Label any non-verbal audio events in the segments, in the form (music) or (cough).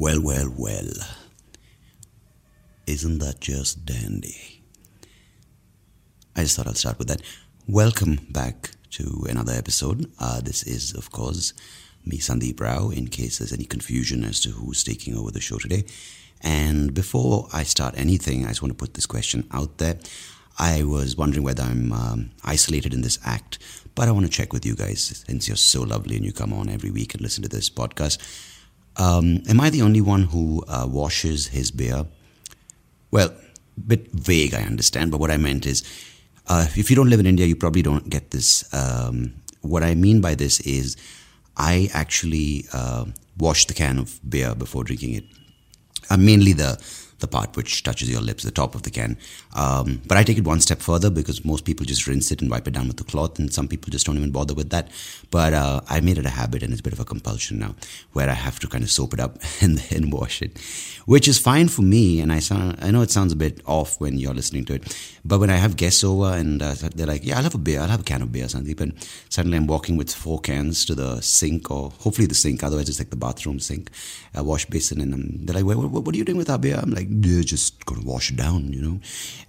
Well, well, well. Isn't that just dandy? I just thought I'll start with that. Welcome back to another episode. Uh, this is, of course, me, Sandeep Rao, in case there's any confusion as to who's taking over the show today. And before I start anything, I just want to put this question out there. I was wondering whether I'm um, isolated in this act, but I want to check with you guys since you're so lovely and you come on every week and listen to this podcast. Um, am I the only one who uh, washes his beer? Well, a bit vague, I understand, but what I meant is uh, if you don't live in India, you probably don't get this. Um, what I mean by this is I actually uh, wash the can of beer before drinking it. Uh, mainly the the part which touches your lips, the top of the can. Um, but I take it one step further because most people just rinse it and wipe it down with the cloth, and some people just don't even bother with that. But uh, I made it a habit, and it's a bit of a compulsion now, where I have to kind of soap it up (laughs) and then wash it, which is fine for me. And I sound, I know it sounds a bit off when you're listening to it, but when I have guests over and uh, they're like, "Yeah, I'll have a beer. I'll have a can of beer, Sandeep," and suddenly I'm walking with four cans to the sink, or hopefully the sink, otherwise it's like the bathroom sink, a wash basin, and I'm, they're like, what, what, "What are you doing with our beer?" I'm like, "Yeah, just gonna wash it down," you know.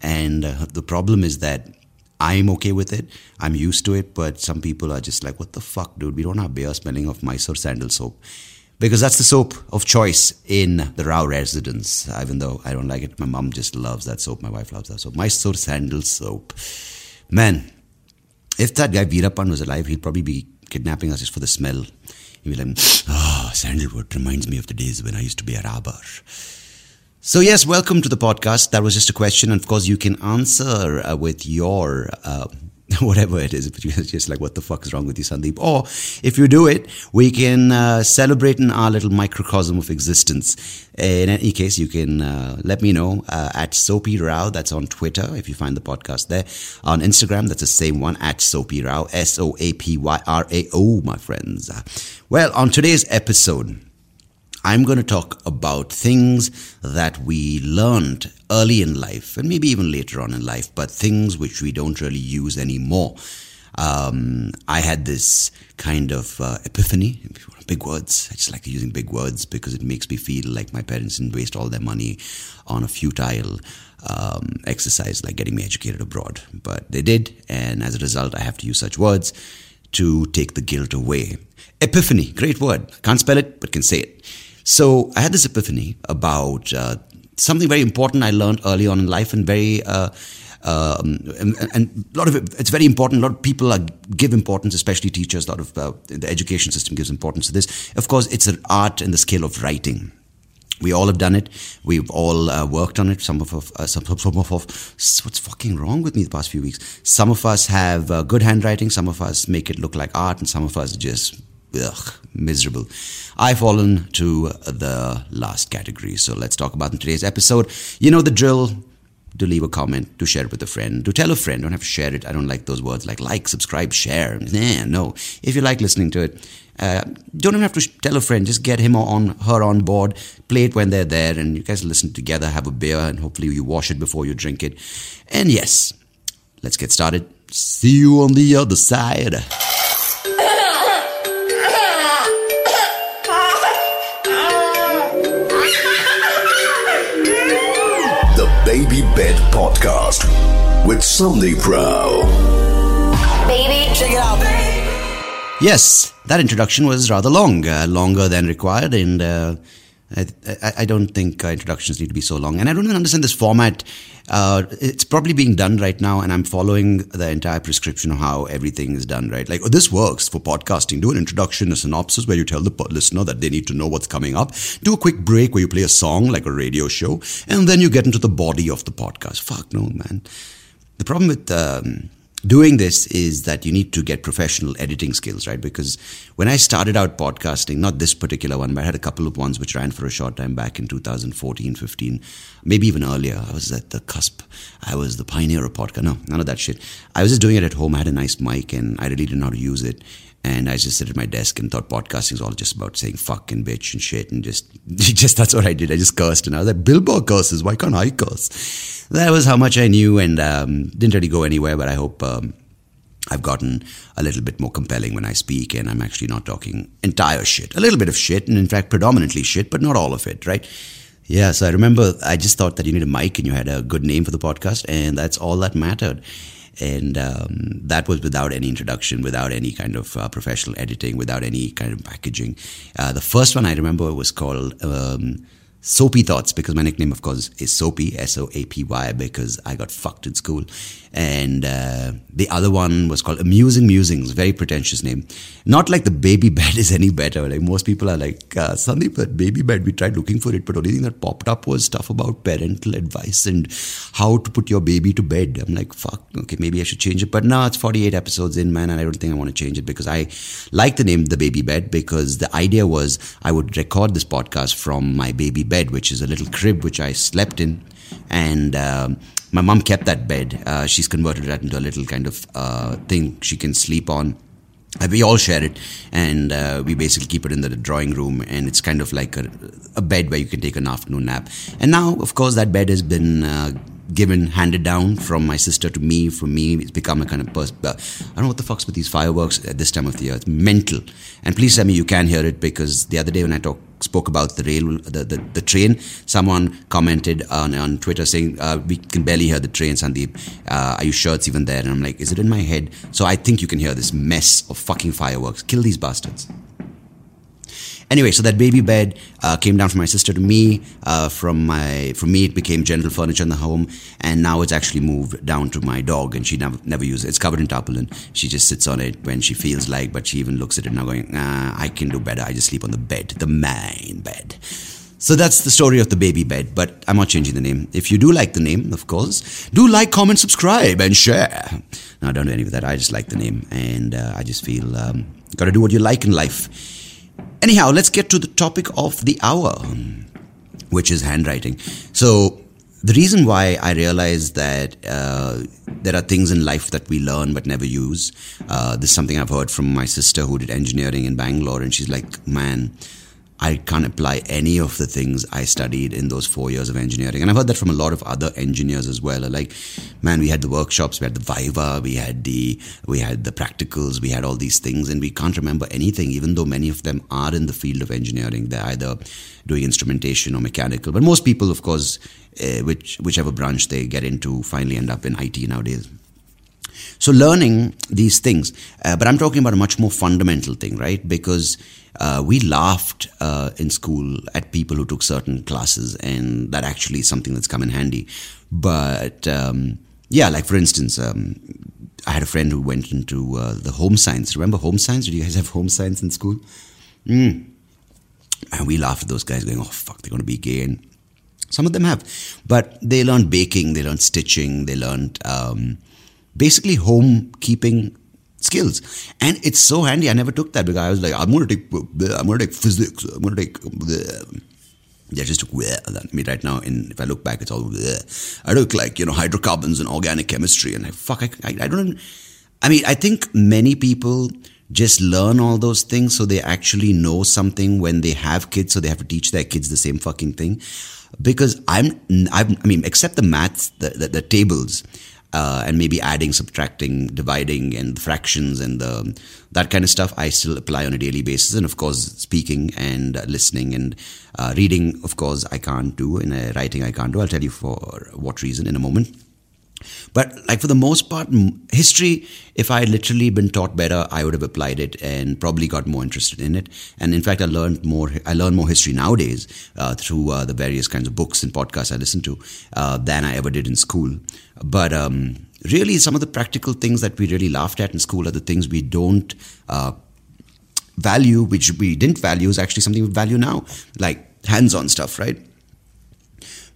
And uh, the problem is that I'm okay with it. I'm used to it, but some people are just like, what the fuck, dude? We don't have beer smelling of Mysore sandal soap. Because that's the soap of choice in the Rao residence, even though I don't like it. My mom just loves that soap. My wife loves that soap. Mysore sandal soap. Man, if that guy Veerappan was alive, he'd probably be kidnapping us just for the smell. He'd be like, ah, oh, sandalwood reminds me of the days when I used to be a robber. So, yes, welcome to the podcast. That was just a question. And of course, you can answer uh, with your. Uh, (laughs) whatever it is, but you're just like, what the fuck is wrong with you, Sandeep? Or if you do it, we can uh, celebrate in our little microcosm of existence. In any case, you can uh, let me know uh, at Soapy Rao. That's on Twitter if you find the podcast there. On Instagram, that's the same one at Soapy Rao, S O A P Y R A O, my friends. Well, on today's episode, I'm going to talk about things that we learned early in life and maybe even later on in life, but things which we don't really use anymore. Um, I had this kind of uh, epiphany, big words. I just like using big words because it makes me feel like my parents didn't waste all their money on a futile um, exercise like getting me educated abroad. But they did, and as a result, I have to use such words to take the guilt away. Epiphany, great word. Can't spell it, but can say it. So I had this epiphany about uh, something very important I learned early on in life and very. Uh, um, and, and, a lot of it, it's very important. A lot of people are, give importance, especially teachers. A lot of uh, the education system gives importance to this. Of course, it's an art and the skill of writing. We all have done it. We've all uh, worked on it. Some of us, uh, some, some of what's fucking wrong with me the past few weeks? Some of us have uh, good handwriting. Some of us make it look like art, and some of us just ugh, miserable. I've fallen to the last category. So let's talk about in today's episode. You know the drill. To leave a comment, to share it with a friend, to tell a friend. Don't have to share it. I don't like those words like like, subscribe, share. Nah, no. If you like listening to it, uh, don't even have to tell a friend. Just get him or on her on board. Play it when they're there, and you guys listen together. Have a beer, and hopefully you wash it before you drink it. And yes, let's get started. See you on the other side. Baby Bed Podcast with Sandeep Rao. Baby, check it out. Yes, that introduction was rather long, uh, longer than required, and uh, I, I, don't think uh, introductions need to be so long. And I don't even understand this format. Uh, it's probably being done right now, and I'm following the entire prescription of how everything is done, right? Like, oh, this works for podcasting. Do an introduction, a synopsis where you tell the listener that they need to know what's coming up. Do a quick break where you play a song like a radio show, and then you get into the body of the podcast. Fuck no, man. The problem with. Um, doing this is that you need to get professional editing skills, right? Because when I started out podcasting, not this particular one, but I had a couple of ones which ran for a short time back in 2014, 15, maybe even earlier. I was at the cusp. I was the pioneer of podcast. No, none of that shit. I was just doing it at home. I had a nice mic and I really didn't know how to use it. And I just sit at my desk and thought podcasting is all just about saying fuck and bitch and shit and just, (laughs) just that's what I did. I just cursed and I was like, Billboard curses. Why can't I curse? That was how much I knew and um, didn't really go anywhere. But I hope um, I've gotten a little bit more compelling when I speak, and I'm actually not talking entire shit. A little bit of shit, and in fact, predominantly shit, but not all of it, right? Yeah, so I remember I just thought that you need a mic and you had a good name for the podcast, and that's all that mattered. And um, that was without any introduction, without any kind of uh, professional editing, without any kind of packaging. Uh, the first one I remember was called. Um, Soapy Thoughts, because my nickname, of course, is Soapy, S O A P Y, because I got fucked in school. And uh, the other one was called Amusing Musings, very pretentious name. Not like the baby (laughs) bed is any better. Like most people are like, uh, Sandeep, that baby bed, we tried looking for it, but only thing that popped up was stuff about parental advice and how to put your baby to bed. I'm like, fuck, okay, maybe I should change it. But now it's 48 episodes in, man, and I don't think I want to change it because I like the name The Baby Bed because the idea was I would record this podcast from my baby bed, which is a little crib which I slept in. And um, my mom kept that bed. Uh, she's converted that into a little kind of uh, thing she can sleep on. Uh, we all share it, and uh, we basically keep it in the drawing room, and it's kind of like a, a bed where you can take an afternoon nap. And now, of course, that bed has been uh, given, handed down from my sister to me. From me, it's become a kind of person. I don't know what the fuck's with these fireworks at this time of the year. It's mental. And please tell me you can hear it because the other day when I talk, spoke about the rail, the, the, the train, someone commented on, on Twitter saying, uh, We can barely hear the train, Sandeep. Uh, are you sure it's even there? And I'm like, Is it in my head? So I think you can hear this mess of fucking fireworks. Kill these bastards. Anyway, so that baby bed uh, came down from my sister to me. Uh, from my from me, it became general furniture in the home, and now it's actually moved down to my dog, and she never never uses it. It's covered in tarpaulin. She just sits on it when she feels like, but she even looks at it now, going, ah, "I can do better. I just sleep on the bed, the main bed." So that's the story of the baby bed, but I'm not changing the name. If you do like the name, of course, do like, comment, subscribe, and share. No, I don't do any of that. I just like the name, and uh, I just feel um, got to do what you like in life. Anyhow, let's get to the topic of the hour, which is handwriting. So, the reason why I realized that uh, there are things in life that we learn but never use, uh, this is something I've heard from my sister who did engineering in Bangalore, and she's like, man, I can't apply any of the things I studied in those four years of engineering. And I've heard that from a lot of other engineers as well. Like, man, we had the workshops, we had the Viva, we had the we had the practicals, we had all these things, and we can't remember anything, even though many of them are in the field of engineering. They're either doing instrumentation or mechanical. But most people, of course, uh, which whichever branch they get into, finally end up in IT nowadays. So learning these things, uh, but I'm talking about a much more fundamental thing, right? Because uh, we laughed uh, in school at people who took certain classes, and that actually is something that's come in handy. But um, yeah, like for instance, um, I had a friend who went into uh, the home science. Remember home science? Did you guys have home science in school? Mm. And we laughed at those guys, going, "Oh fuck, they're going to be gay." And some of them have, but they learned baking, they learned stitching, they learned um, basically home keeping skills and it's so handy i never took that because i was like i'm going to take i'm going to take physics i'm going to take yeah, just I mean, right now, in, if I look back, it's all I took like you know hydrocarbons and organic chemistry, and I fuck, I, I, I don't. I mean, I think many people just learn all those things so they actually know something when they have kids, so they have to teach their kids the same fucking thing. Because I'm, I'm I mean, except the maths, the, the, the tables, uh, and maybe adding, subtracting, dividing, and fractions and the, that kind of stuff, I still apply on a daily basis. And of course, speaking and uh, listening and uh, reading, of course, I can't do. In a writing, I can't do. I'll tell you for what reason in a moment. But like for the most part, history, if I had literally been taught better, I would have applied it and probably got more interested in it. And in fact, I learned more. I learn more history nowadays uh, through uh, the various kinds of books and podcasts I listen to uh, than I ever did in school. But um, really, some of the practical things that we really laughed at in school are the things we don't uh, value, which we didn't value, is actually something we value now, like hands-on stuff, right?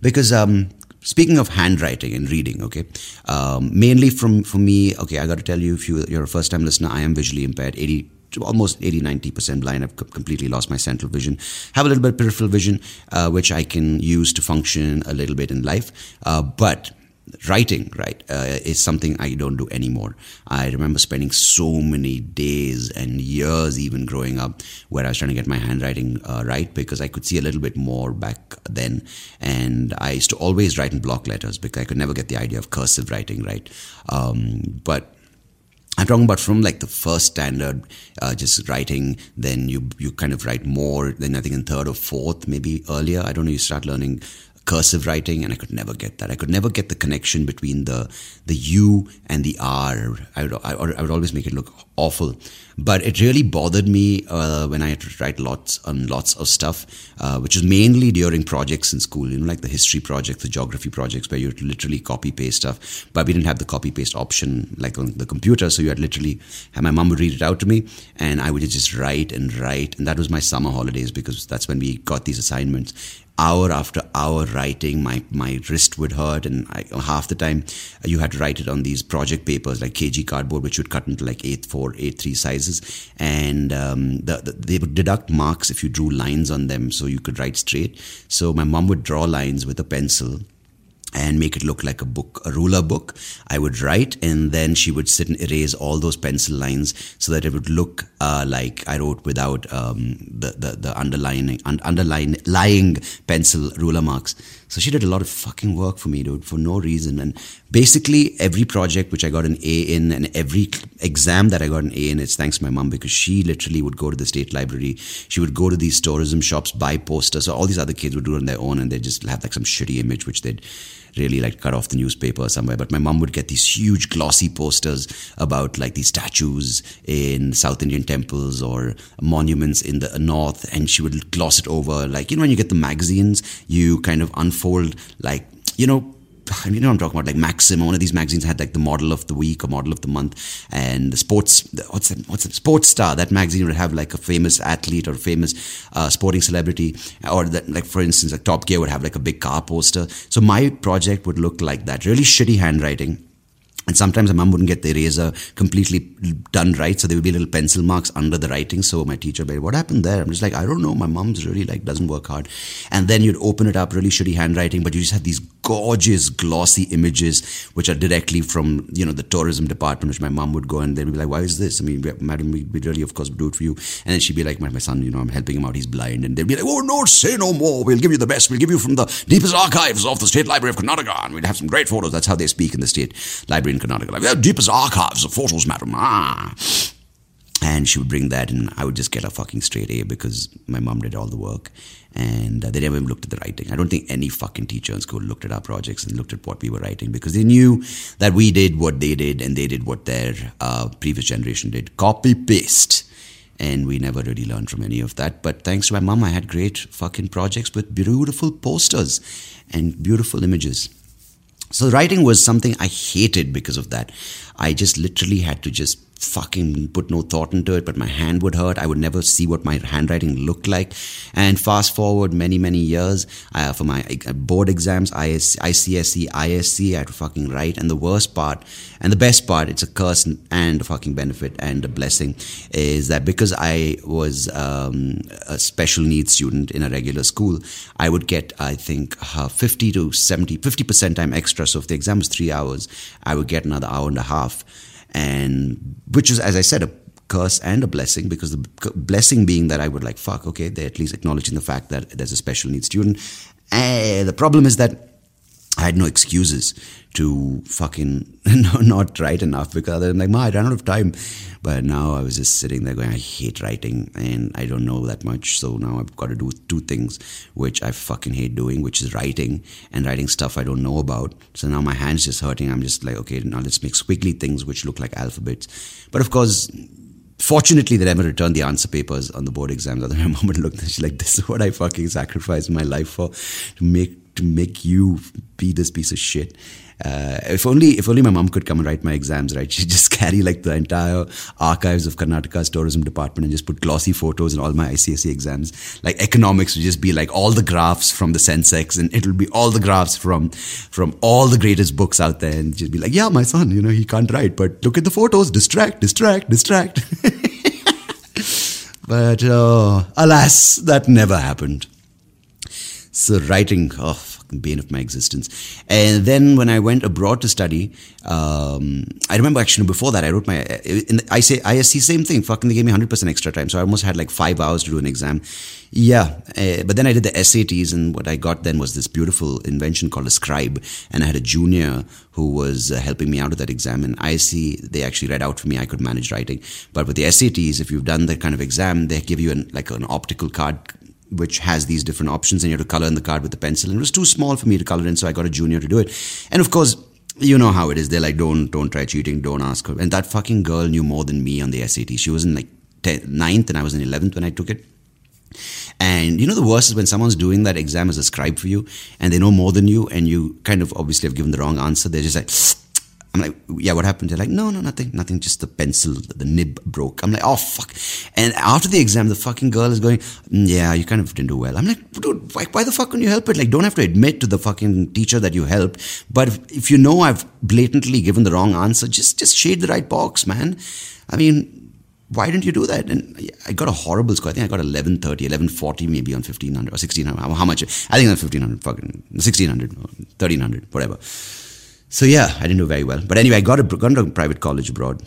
Because um, Speaking of handwriting and reading, okay, um, mainly from for me, okay, I got to tell you, if you, you're a first time listener, I am visually impaired, 80 almost 80 90% blind. I've completely lost my central vision. Have a little bit of peripheral vision uh, which i can use to function a little bit in life. Uh, but writing right uh, is something i don't do anymore i remember spending so many days and years even growing up where i was trying to get my handwriting uh, right because i could see a little bit more back then and i used to always write in block letters because i could never get the idea of cursive writing right um, but I'm talking about from like the first standard, uh, just writing. Then you you kind of write more. Then I think in third or fourth, maybe earlier. I don't know. You start learning cursive writing, and I could never get that. I could never get the connection between the the U and the R. I would I, I would always make it look awful. But it really bothered me uh, when I had to write lots on lots of stuff, uh, which is mainly during projects in school. You know, like the history projects, the geography projects, where you literally copy paste stuff. But we didn't have the copy paste option like on the computer, so you had literally. And my mom would read it out to me, and I would just write and write, and that was my summer holidays because that's when we got these assignments hour after hour writing my my wrist would hurt and I, half the time you had to write it on these project papers like kg cardboard which would cut into like a4 a3 sizes. And um, the, the, they would deduct marks if you drew lines on them so you could write straight. So my mom would draw lines with a pencil and make it look like a book, a ruler book. I would write, and then she would sit and erase all those pencil lines so that it would look uh, like I wrote without um, the, the the underlining un, lying pencil ruler marks. So she did a lot of fucking work for me, dude, for no reason. And basically, every project which I got an A in, and every exam that I got an A in, it's thanks to my mom because she literally would go to the state library. She would go to these tourism shops, buy posters. So all these other kids would do it on their own, and they'd just have like some shitty image which they'd really like cut off the newspaper somewhere. But my mom would get these huge glossy posters about like these statues in South Indian temples or monuments in the north, and she would gloss it over. Like you know when you get the magazines, you kind of unfold like you know (sighs) you know what I'm talking about, like Maxim. One of these magazines had like the model of the week or model of the month, and the sports. What's that? What's the Sports Star? That magazine would have like a famous athlete or a famous uh, sporting celebrity, or that, like for instance, like Top Gear would have like a big car poster. So my project would look like that. Really shitty handwriting and sometimes my mom wouldn't get the eraser completely done right, so there would be little pencil marks under the writing. So my teacher would be, what happened there? I'm just like, I don't know. My mom's really like doesn't work hard. And then you'd open it up, really shitty handwriting, but you just have these gorgeous glossy images which are directly from you know the tourism department, which my mom would go and they'd be like, why is this? I mean, madam, we, really of course do it for you. And then she'd be like, my, my son, you know, I'm helping him out. He's blind, and they'd be like, oh no, say no more. We'll give you the best. We'll give you from the deepest archives of the State Library of Karnataka, and we'd have some great photos. That's how they speak in the State Library in Karnataka. Like, deepest archives of photos, madam. Ah. And she would bring that, and I would just get a fucking straight A because my mom did all the work. And uh, they never even looked at the writing. I don't think any fucking teacher in school looked at our projects and looked at what we were writing because they knew that we did what they did and they did what their uh, previous generation did copy paste. And we never really learned from any of that. But thanks to my mom, I had great fucking projects with beautiful posters and beautiful images. So writing was something I hated because of that. I just literally had to just fucking put no thought into it, but my hand would hurt. I would never see what my handwriting looked like. And fast forward many, many years uh, for my board exams, IS, ICSE, ISC, I had to fucking write. And the worst part, and the best part, it's a curse and a fucking benefit and a blessing, is that because I was um, a special needs student in a regular school, I would get, I think, uh, 50 to 70, 50% time extra. So if the exam was three hours, I would get another hour and a half and which is, as I said, a curse and a blessing because the blessing being that I would like, fuck, okay, they're at least acknowledging the fact that there's a special needs student. And the problem is that I had no excuses to fucking (laughs) not write enough because I'm like, Ma, I ran out of time. But now I was just sitting there going, I hate writing and I don't know that much. So now I've got to do two things which I fucking hate doing, which is writing and writing stuff I don't know about. So now my hand's just hurting. I'm just like, okay, now let's make squiggly things which look like alphabets. But of course, Fortunately, they never returned the answer papers on the board exams. Other my mom would look, she's like, "This is what I fucking sacrificed my life for to make to make you be this piece of shit." Uh, if only if only my mom could come and write my exams, right? (laughs) She'd just carry like the entire archives of Karnataka's tourism department and just put glossy photos in all my ICSE exams. Like economics would just be like all the graphs from the Sensex, and it'll be all the graphs from from all the greatest books out there, and just be like, yeah, my son, you know, he can't write, but look at the photos, distract, distract, distract. (laughs) but uh, alas, that never happened. So writing, oh fucking bane of my existence. And then when I went abroad to study, um, I remember actually before that I wrote my in the, I say ISC same thing. Fucking they gave me hundred percent extra time, so I almost had like five hours to do an exam. Yeah, uh, but then I did the SATs, and what I got then was this beautiful invention called a scribe, and I had a junior who was uh, helping me out with that exam. And ISC they actually read out for me. I could manage writing, but with the SATs, if you've done that kind of exam, they give you an, like an optical card which has these different options and you have to color in the card with a pencil. And it was too small for me to color in so i got a junior to do it. And of course you know how it is. They're like don't don't try cheating. Don't ask her. And that fucking girl knew more than me on the sat she was in like 10th, 9th and i was in 11th when i took it. And you know the worst is when someone's doing that exam as a scribe for you and they know more than you and you kind of obviously have given the wrong answer. They're just like I'm like, yeah, what happened? They're like, no, no, nothing, nothing, just the pencil, the nib broke. I'm like, oh, fuck. And after the exam, the fucking girl is going, "Mm, yeah, you kind of didn't do well. I'm like, dude, why, why the fuck can you help it? Like, don't have to admit to the fucking teacher that you helped. But if, if you know I've blatantly given the wrong answer, just, just shade the right box, man. I mean, why didn't you do that? And I got a horrible score. I think I got 1130, 1140 maybe on 1500 or 1600. How, how much? I think on 1500, fucking 1600, 1300, whatever. So yeah, I didn't do very well. But anyway, I got, a, got a private college abroad.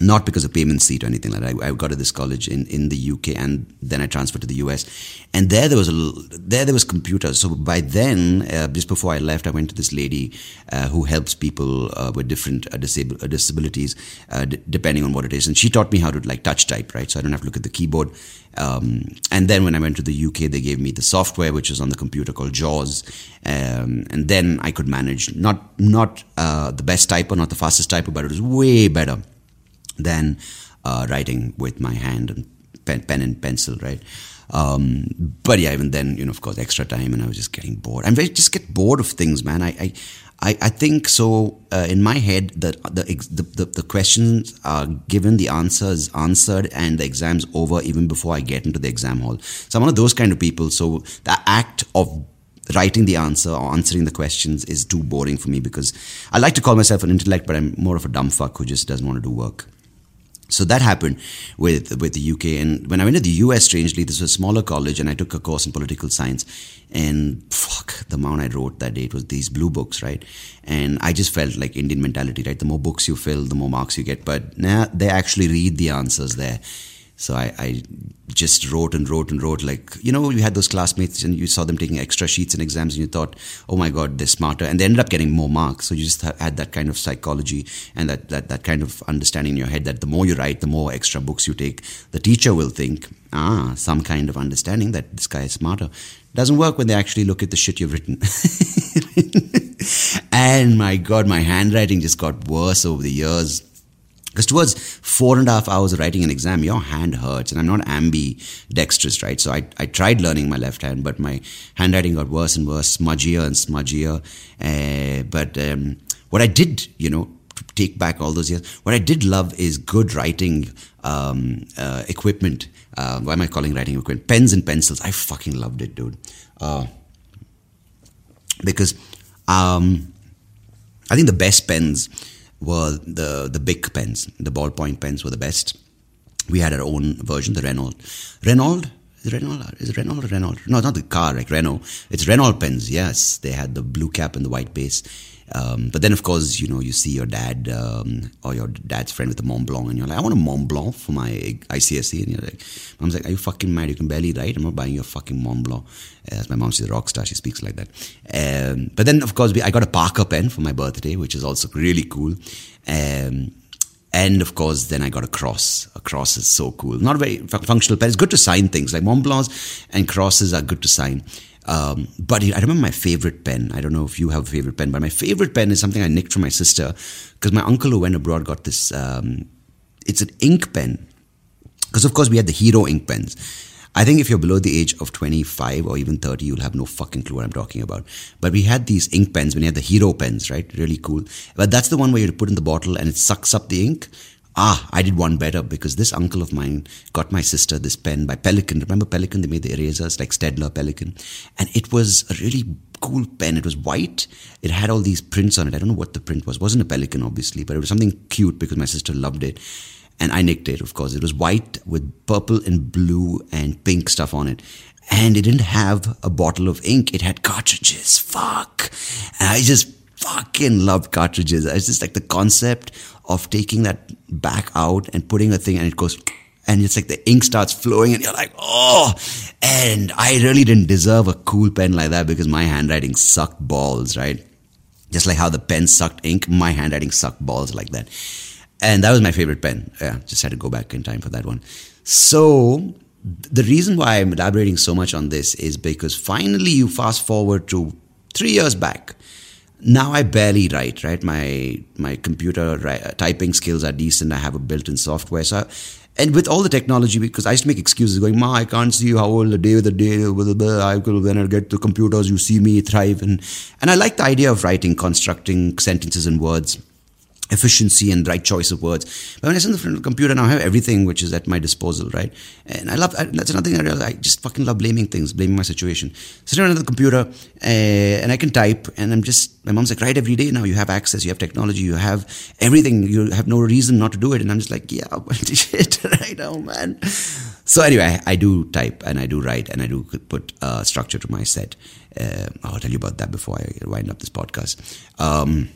Not because of payment seat or anything like that. I, I got to this college in, in the UK and then I transferred to the US. And there there was a l- there there was computers. So by then, uh, just before I left, I went to this lady uh, who helps people uh, with different uh, disab- uh, disabilities, uh, d- depending on what it is. And she taught me how to like touch type, right? So I don't have to look at the keyboard. Um, and then when I went to the UK, they gave me the software, which is on the computer called JAWS. Um, and then I could manage not not the best typer, not the fastest typer, but it was way better than uh, writing with my hand and pen, pen and pencil, right? Um, but yeah, even then, you know, of course, extra time, and I was just getting bored. Very just get bored of things, man. I I, I, I think so. Uh, in my head, the, the the the questions are given, the answers answered, and the exam's over even before I get into the exam hall. So I'm one of those kind of people. So the act of writing the answer or answering the questions is too boring for me because I like to call myself an intellect, but I'm more of a dumb fuck who just doesn't want to do work. So that happened with with the UK, and when I went to the US, strangely, this was a smaller college, and I took a course in political science. And fuck, the amount I wrote that day it was these blue books, right? And I just felt like Indian mentality, right? The more books you fill, the more marks you get. But now they actually read the answers there. So I, I, just wrote and wrote and wrote. Like, you know, you had those classmates and you saw them taking extra sheets in exams and you thought, oh my God, they're smarter. And they ended up getting more marks. So you just had that kind of psychology and that, that, that kind of understanding in your head that the more you write, the more extra books you take, the teacher will think, ah, some kind of understanding that this guy is smarter. Doesn't work when they actually look at the shit you've written. (laughs) and my God, my handwriting just got worse over the years because towards four and a half hours of writing an exam, your hand hurts. And I'm not ambidextrous, right? So I, I tried learning my left hand, but my handwriting got worse and worse, smudgier and smudgier. Uh, but um, what I did, you know, take back all those years, what I did love is good writing um, uh, equipment. Uh, why am I calling writing equipment? Pens and pencils. I fucking loved it, dude. Uh, because um, I think the best pens were the the big pens. The ballpoint pens were the best. We had our own version, the Renault. Renault is it Renault? Is Renault Renault? No, not the car, like Renault. It's Renault pens. Yes, they had the blue cap and the white base. Um, but then, of course, you know, you see your dad um, or your dad's friend with a Mont Blanc, and you're like, I want a Mont Blanc for my ICSE. And you're like, mom's like, Are you fucking mad? You can barely write. I'm not buying your fucking Mont Blanc. As my mom, she's a rock star. She speaks like that. Um, but then, of course, I got a Parker pen for my birthday, which is also really cool. Um, and of course, then I got a cross. A cross is so cool. Not a very functional pen. It's good to sign things. Like Mont Blancs and crosses are good to sign. Um, but I remember my favorite pen. I don't know if you have a favorite pen, but my favorite pen is something I nicked from my sister because my uncle who went abroad got this. Um, it's an ink pen. Because of course we had the Hero ink pens. I think if you're below the age of 25 or even 30, you'll have no fucking clue what I'm talking about. But we had these ink pens when you had the Hero pens, right? Really cool. But that's the one where you put in the bottle and it sucks up the ink. Ah, I did one better because this uncle of mine got my sister this pen by Pelikan. Remember Pelikan? They made the erasers like Staedtler Pelikan. And it was a really cool pen. It was white. It had all these prints on it. I don't know what the print was. It wasn't a Pelican, obviously, but it was something cute because my sister loved it. and I nicked it. Of course, it was white with purple and blue and pink stuff on it. And it didn't have a bottle of ink. It had cartridges. Fuck. And I just fucking loved cartridges. It's just like the concept of taking that back out and putting a thing and it goes and it's like the ink starts flowing and you're like, oh, and I really didn't deserve a cool pen like that because my handwriting sucked balls, right? Just like how the pen sucked ink, my handwriting sucked balls like that. And that was my favorite pen. Yeah, just had to go back in time for that one. So the reason why I'm elaborating so much on this is because finally you fast forward to three years back. Now I barely write, right? My my computer uh, typing skills are decent. I have a built-in software, so and with all the technology, because I used to make excuses going, Ma, I can't see you. how old the day with the day, blah, blah, I will, when I get to computers, you see me thrive. And, and I like the idea of writing, constructing sentences and words efficiency and right choice of words. But when I sit in front of the computer now, I have everything which is at my disposal, right? And I love, that's another thing I realize, I just fucking love blaming things, blaming my situation. Sitting in front of the computer uh, and I can type and I'm just, my mom's like, write every day now, you have access, you have technology, you have everything, you have no reason not to do it. And I'm just like, yeah, (laughs) but shit, (laughs) right now, man. So anyway, I do type and I do write and I do put uh, structure to my set. Uh, I'll tell you about that before I wind up this podcast. Um,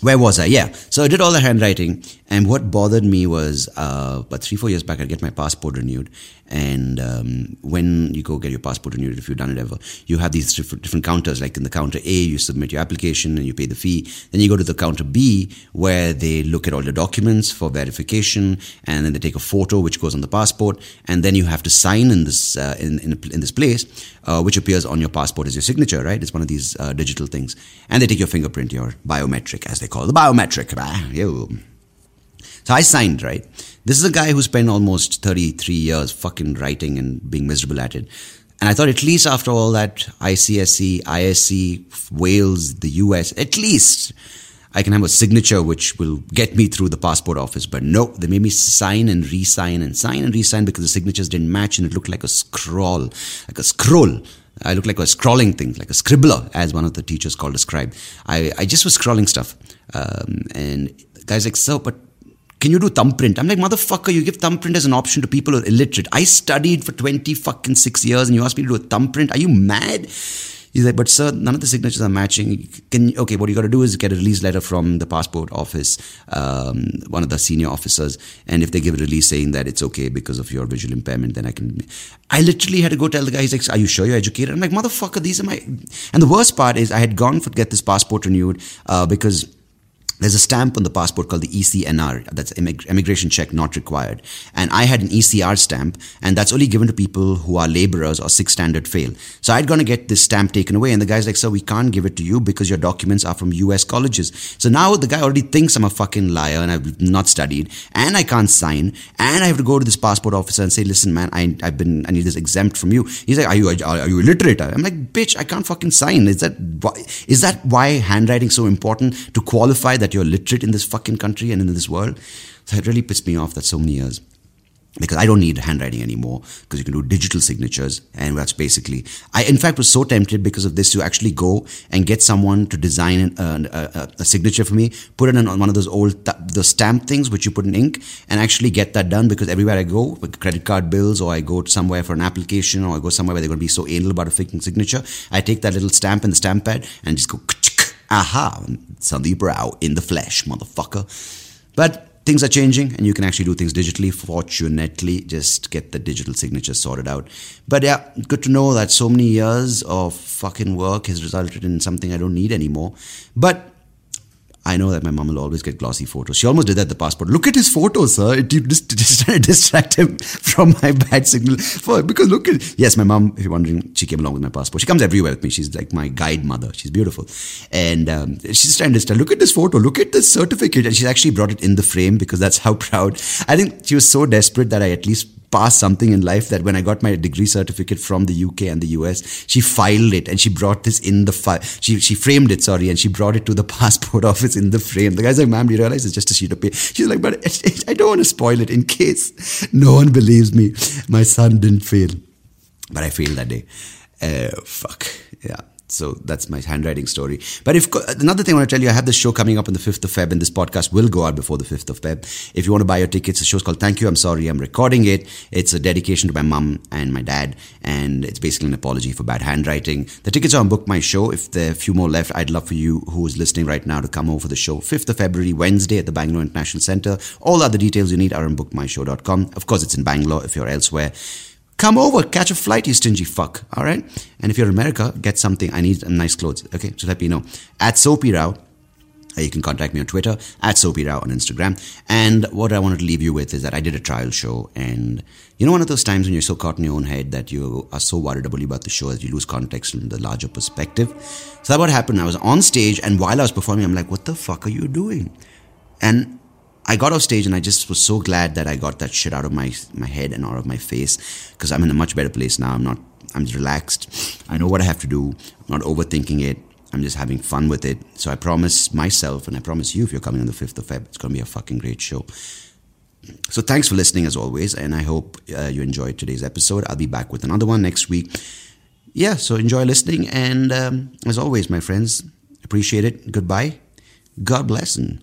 where was I? Yeah. So I did all the handwriting, and what bothered me was, uh, about three, four years back, I'd get my passport renewed, and um, when you go get your passport renewed, if you've done it ever, you have these different, counters. Like in the counter A, you submit your application and you pay the fee. Then you go to the counter B, where they look at all the documents for verification, and then they take a photo which goes on the passport, and then you have to sign in this uh, in, in, in this place, uh, which appears on your passport as your signature. Right? It's one of these uh, digital things, and they take your fingerprint, your biometric, as they call it, the biometric. So I signed, right? This is a guy who spent almost 33 years fucking writing and being miserable at it. And I thought at least after all that ICSE, ISC, Wales, the US, at least I can have a signature which will get me through the passport office. But no, they made me sign and re-sign and sign and re-sign because the signatures didn't match and it looked like a scroll, like a scroll. I looked like a scrawling thing, like a scribbler, as one of the teachers called a scribe. I, I just was scrawling stuff. Um, and guys like, so, but can you do thumbprint? I'm like, motherfucker, you give thumbprint as an option to people who are illiterate. I studied for 20 fucking six years and you ask me to do a thumbprint? Are you mad? He's like, but sir, none of the signatures are matching. Can okay, what you got to do is get a release letter from the passport office, um, one of the senior officers, and if they give a release saying that it's okay because of your visual impairment, then I can. I literally had to go tell the guy. He's like, "Are you sure you're educated?" I'm like, "Motherfucker, these are my." And the worst part is, I had gone for get this passport renewed uh, because there's a stamp on the passport called the ECNR, that's immigration check not required. And I had an ECR stamp, and that's only given to people who are laborers or six standard fail. So I'd gonna get this stamp taken away, and the guy's like, "Sir, we can't give it to you because your documents are from US colleges." So now the guy already thinks I'm a fucking liar and I've not studied, and I can't sign, and I have to go to this passport officer and say, "Listen, man, I, have been, I need this exempt from you." He's like, "Are you, are, are you illiterate?" I'm like, "Bitch, I can't fucking sign." Is that why, is that why handwriting so important to qualify that? That you're literate in this fucking country and in this world. So it really pissed me off that so many years. Because I don't need handwriting anymore because you can do digital signatures and that's basically I in fact was so tempted because of this to actually go and get someone to design a, a, a signature for me put it on one of those old th- the stamp things which you put in ink and actually get that done because everywhere I go with credit card bills or I go somewhere for an application or I go somewhere where they're going to be so anal about a fucking signature I take that little stamp in the stamp pad and just go aha, Sandeep Rao in the flesh, motherfucker. But things are changing and you can actually do things digitally. Fortunately, just get the digital signature sorted out. But yeah, good to know that so many years of fucking work has resulted in something I don't need anymore. But I know that my mom will always get glossy photos. She almost did that the passport. Look at his photos, sir. It, (laughs) just, just trying to distract him from my bad signal. For, because look at yes, my mom. If you're wondering, she came along with my passport. She comes everywhere with me. She's like my guide mother. She's beautiful, and um, she's trying to distract. Look at this photo. Look at this certificate, and she's actually brought it in the frame because that's how (laughs) proud. I think she was so desperate that I at least past something in life that when I got my degree certificate from the UK and the US, she filed it and she brought this in the file. She, she framed it, sorry, and she brought it to the (laughs) passport office in the frame. The guy's like, ma'am, do you realize it's just a sheet of paper? She's like, but I don't want to spoil it in case no one believes me. My son didn't fail, but I failed that day. Uh, fuck. Yeah. So that's my handwriting story. But if another thing I want to tell you, I have this show coming up on the 5th of Feb, and this podcast will go out before the 5th of Feb. If you want to buy your tickets, the show's called Thank You, I'm Sorry, I'm recording it. It's a dedication to my mum and my dad, and it's basically an apology for bad handwriting. The tickets are on Book My Show. If there are a few more left, I'd love for you who is listening right now to come over for the show. 5th of February, Wednesday at the Bangalore International Centre. All other details you need are on bookmyshow.com. Of course, it's in Bangalore if you're elsewhere. Come over, catch a flight, you stingy fuck. All right. And if you're in America, get something. I need nice clothes. Okay. So let me know. At Soapy Rao, uh, you can contact me on Twitter, at Soapy Rao on Instagram. And what I wanted to leave you with is that I did a trial show. And you know, one of those times when you're so caught in your own head that you are so worried about the show that you lose context and the larger perspective. So that what happened. I was on stage, and while I was performing, I'm like, what the fuck are you doing? And I got off stage and I just was so glad that I got that shit out of my my head and out of my face because I'm in a much better place now. I'm not. I'm relaxed. I know what I have to do. I'm not overthinking it. I'm just having fun with it. So I promise myself and I promise you, if you're coming on the 5th of Feb, it's going to be a fucking great show. So thanks for listening as always, and I hope uh, you enjoyed today's episode. I'll be back with another one next week. Yeah, so enjoy listening, and um, as always, my friends, appreciate it. Goodbye. God bless and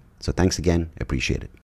So thanks again. Appreciate it.